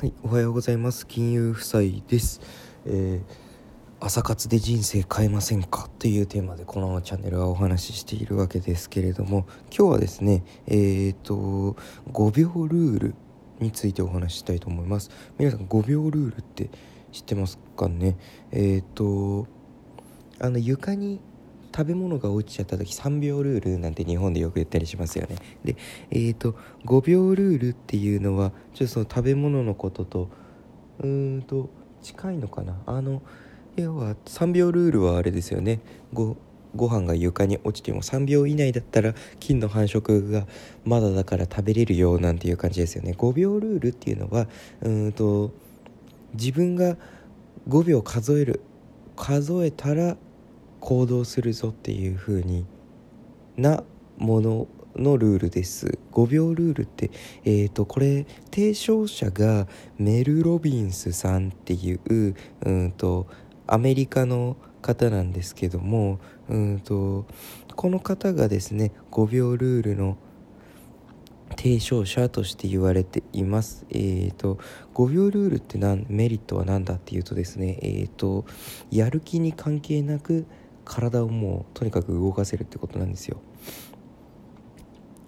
はい、おはようございます。金融夫妻です。えー朝活で人生変えませんか？というテーマでこのチャンネルはお話ししているわけですけれども今日はですねえー、と5秒ルールについてお話ししたいと思います皆さん5秒ルールって知ってますかね？えー、とあの床に食べ物が落ちちゃった時3秒ルールなんて日本でよく言ったりしますよね。でえー、と5秒ルールっていうのはちょっとその食べ物のこととうーんと近いのかな？あの要は3秒ルールはあれですよね。ごご飯が床に落ちても3秒以内だったら菌の繁殖がまだだから食べれるよなんていう感じですよね。5秒ルールっていうのはうんと自分が5秒数える数えたら行動するぞっていう風になもののルールです5秒ルールってえー、とこれ提唱者がメル・ロビンスさんっていううんとアメリカの方なんですけどもうんとこの方がですね5秒ルールの提唱者として言われています。えー、と5秒ルールってメリットは何だっていうとですね、えー、とやる気に関係なく体をもうとにかく動かせるってことなんですよ。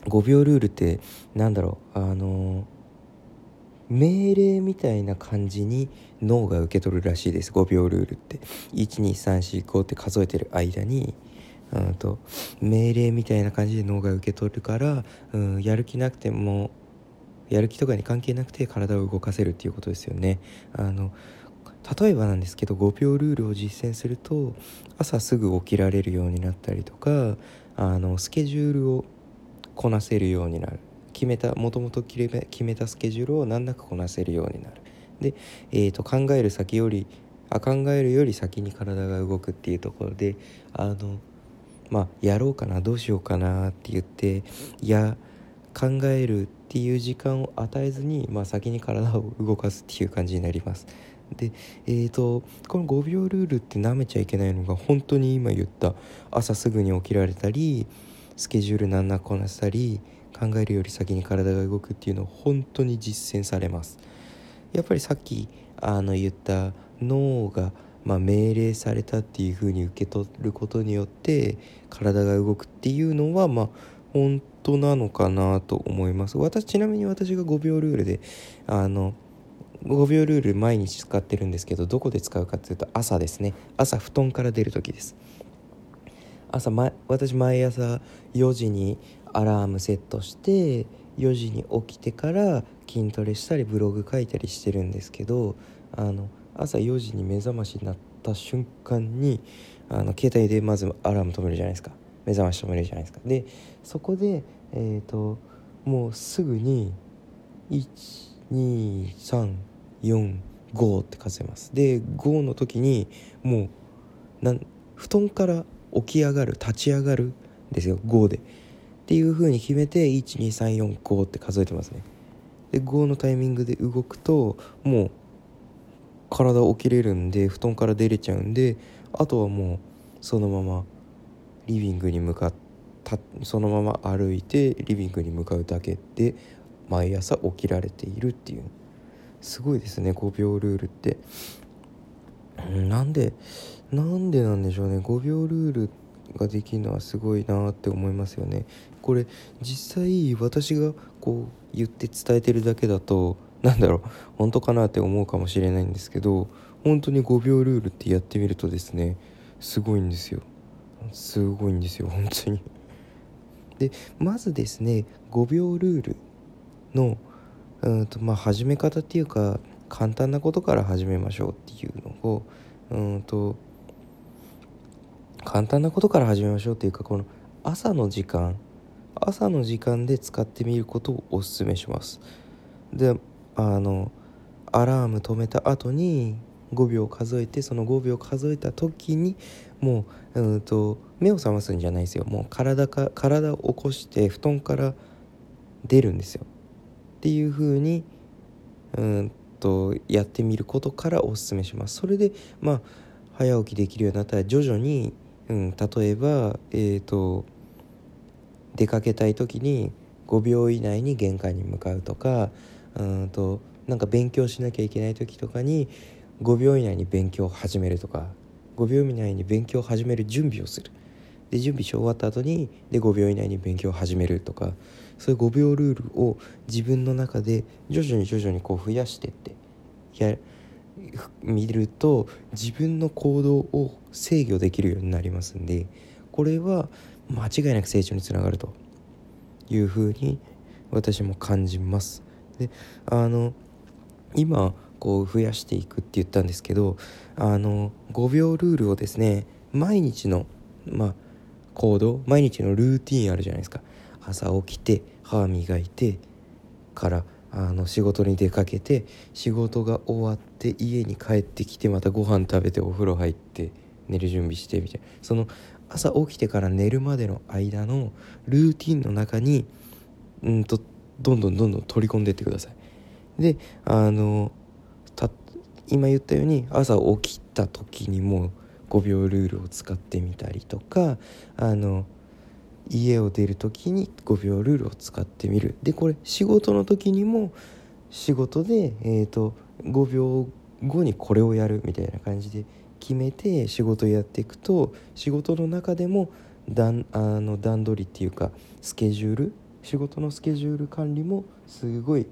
5秒ルールってなんだろう？あの命令みたいな感じに脳が受け取るらしいです。5秒ルールって。12345って数えてる間に。うんと命令みたいな感じで脳が受け取るから、うん、やる気なくてもやる気とかに関係なくて体を動かせるっていうことですよね。あの例えばなんですけど5秒ルールを実践すると朝すぐ起きられるようになったりとかあのスケジュールをこなせるようになる。決めたもともと決めたスケジュールを難なくこなせるようになる。で、えー、と考える先よりあ考えるより先に体が動くっていうところであのまあやろうかなどうしようかなって言っていや考えるっていう時間を与えずに、まあ、先に体を動かすっていう感じになります。でえー、とこの5秒ルールって舐めちゃいけないのが本当に今言った。朝すぐに起きられたりスケジュールなんなくこなしたり考えるより先に体が動くっていうのを本当に実践されます。やっぱりさっきあの言った脳が、まあ、命令されたっていう風に受け取ることによって体が動くっていうのはまあ本当なのかなと思います。私ちなみに私が5秒ルールであの5秒ルール毎日使ってるんですけどどこで使うかっていうと朝ですね。朝布団から出る時です。朝ま私毎朝4時にアラームセットして4時に起きてから筋トレしたりブログ書いたりしてるんですけどあの朝4時に目覚ましになった瞬間にあの携帯でまずアラーム止めるじゃないですか。目覚まし止めるじゃないですか。でそこでえっ、ー、ともうすぐに123 45って数えます。で5の時にもうなん布団から起き上がる立ち上がるんですよ。5で。っていう風に決めて12345って数えてますね。で5のタイミングで動くともう体起きれるんで布団から出れちゃうんであとはもうそのままリビングに向かったそのまま歩いてリビングに向かうだけで毎朝起きられているっていう。すごいですね5秒ルールって。なんでなんでなんでしょうね5秒ルールができるのはすごいなって思いますよね。これ実際私がこう言って伝えてるだけだとなんだろう本当かなって思うかもしれないんですけど本当に5秒ルールってやってみるとですねすごいんですよ。すごいんですよ本当に。でまずですね5秒ルールのうんとまあ始め方っていうか簡単なことから始めましょうっていうのをうんと簡単なことから始めましょうっていうかこの朝の時間朝の時間で使ってみることをおすすめします。であのアラーム止めた後に5秒数えてその5秒数えた時にもううんと目を覚ますんじゃないですよ。もう体か体を起こして布団から出るんですよ。っていう風にうんとやってみることからおすすめします。それでまあ早起きできるようになったら徐々に、うん、例えばえっ、ー、と出かけたい時に5秒以内に玄関に向かうとかうんとなんか勉強しなきゃいけない時とかに5秒以内に勉強を始めるとか5秒以内に勉強を始める準備をする。で準備し終わった後にで5秒以内に勉強を始めるとかそういう5秒ルールを自分の中で徐々に徐々にこう増やしてってや見ると自分の行動を制御できるようになりますんでこれは間違いなく成長につながるというふうに私も感じます。であの今こう増やしていくって言ったんですけどあの5秒ルールをですね毎日のまあ行動毎日のルーティンあるじゃないですか。朝起きて歯磨いてからあの仕事に出かけて仕事が終わって家に帰ってきてまたご飯食べてお風呂入って寝る準備してみたいな。その朝起きてから寝るまでの間のルーティンの中にうんとどんどんどんどん取り込んでってください。であの今言ったように朝起きた時にも5秒ルールを使ってみたりとかあの家を出る時に5秒ルールを使ってみる。でこれ仕事の時にも仕事で、えーと、5秒後にこれをやるみたいな感じで決めて仕事やっていくと仕事の中でも段あの段取りっていうかスケジュール仕事のスケジュール管理もすごい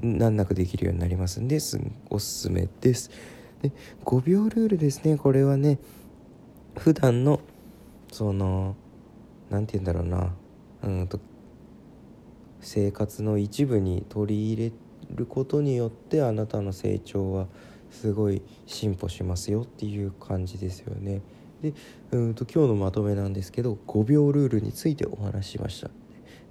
難なくできるようになりますんですおすすめです。で5秒ルールですねこれはね普段のその何て言うんだろうなうんと生活の一部に取り入れることによってあなたの成長はすごい進歩しますよっていう感じですよね。でうんと今日のまとめなんですけど5秒ルールについてお話ししました。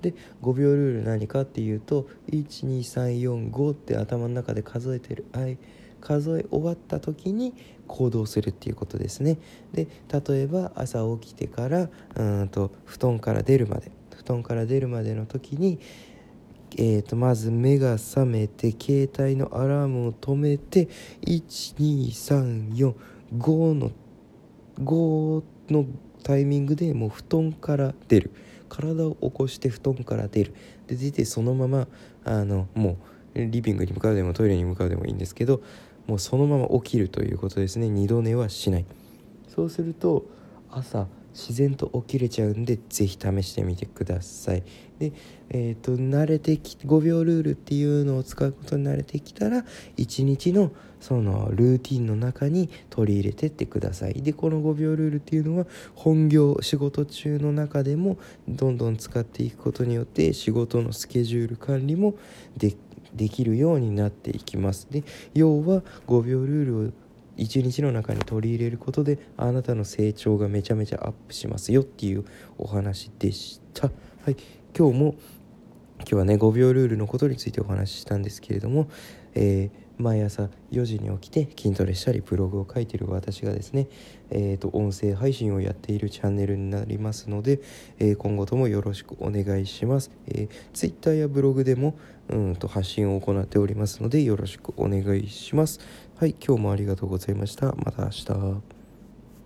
で5秒ルール何かっていうと12345って頭の中で数えてる数え終わった時に行動するっていうことですね。で例えば朝起きてからうんと布団から出るまで。布団から出るまでの時にえーと、まず目が覚めて携帯のアラームを止めて12345の5のタイミングでもう布団から出る。体を起こして布団から出る。で出てそのままあのもうリビングに向かうでもトイレに向かうでもいいんですけどもうそのまま起きるということですね。二度寝はしない。そうすると朝自然と起きれちゃうんで是非試してみてください。でえっ、ー、と慣れてき5秒ルールっていうのを使うことに慣れてきたら1日のそのルーティンの中に取り入れてってください。でこの5秒ルールっていうのは本業仕事中の中でもどんどん使っていくことによって仕事のスケジュール管理もできできるようになっていきます。で要は5秒ルールを1日の中に取り入れることであなたの成長がめちゃめちゃアップしますよっていうお話でした。はい今日も今日はね5秒ルールのことについてお話ししたんですけれども、えー毎朝4時に起きて筋トレしたりブログを書いている私がですね、えーと、音声配信をやっているチャンネルになりますので、えー、今後ともよろしくお願いします、えー、Twitter やブログでもうんと発信を行っておりますのでよろしくお願いします。はい今日もありがとうございました。また明日。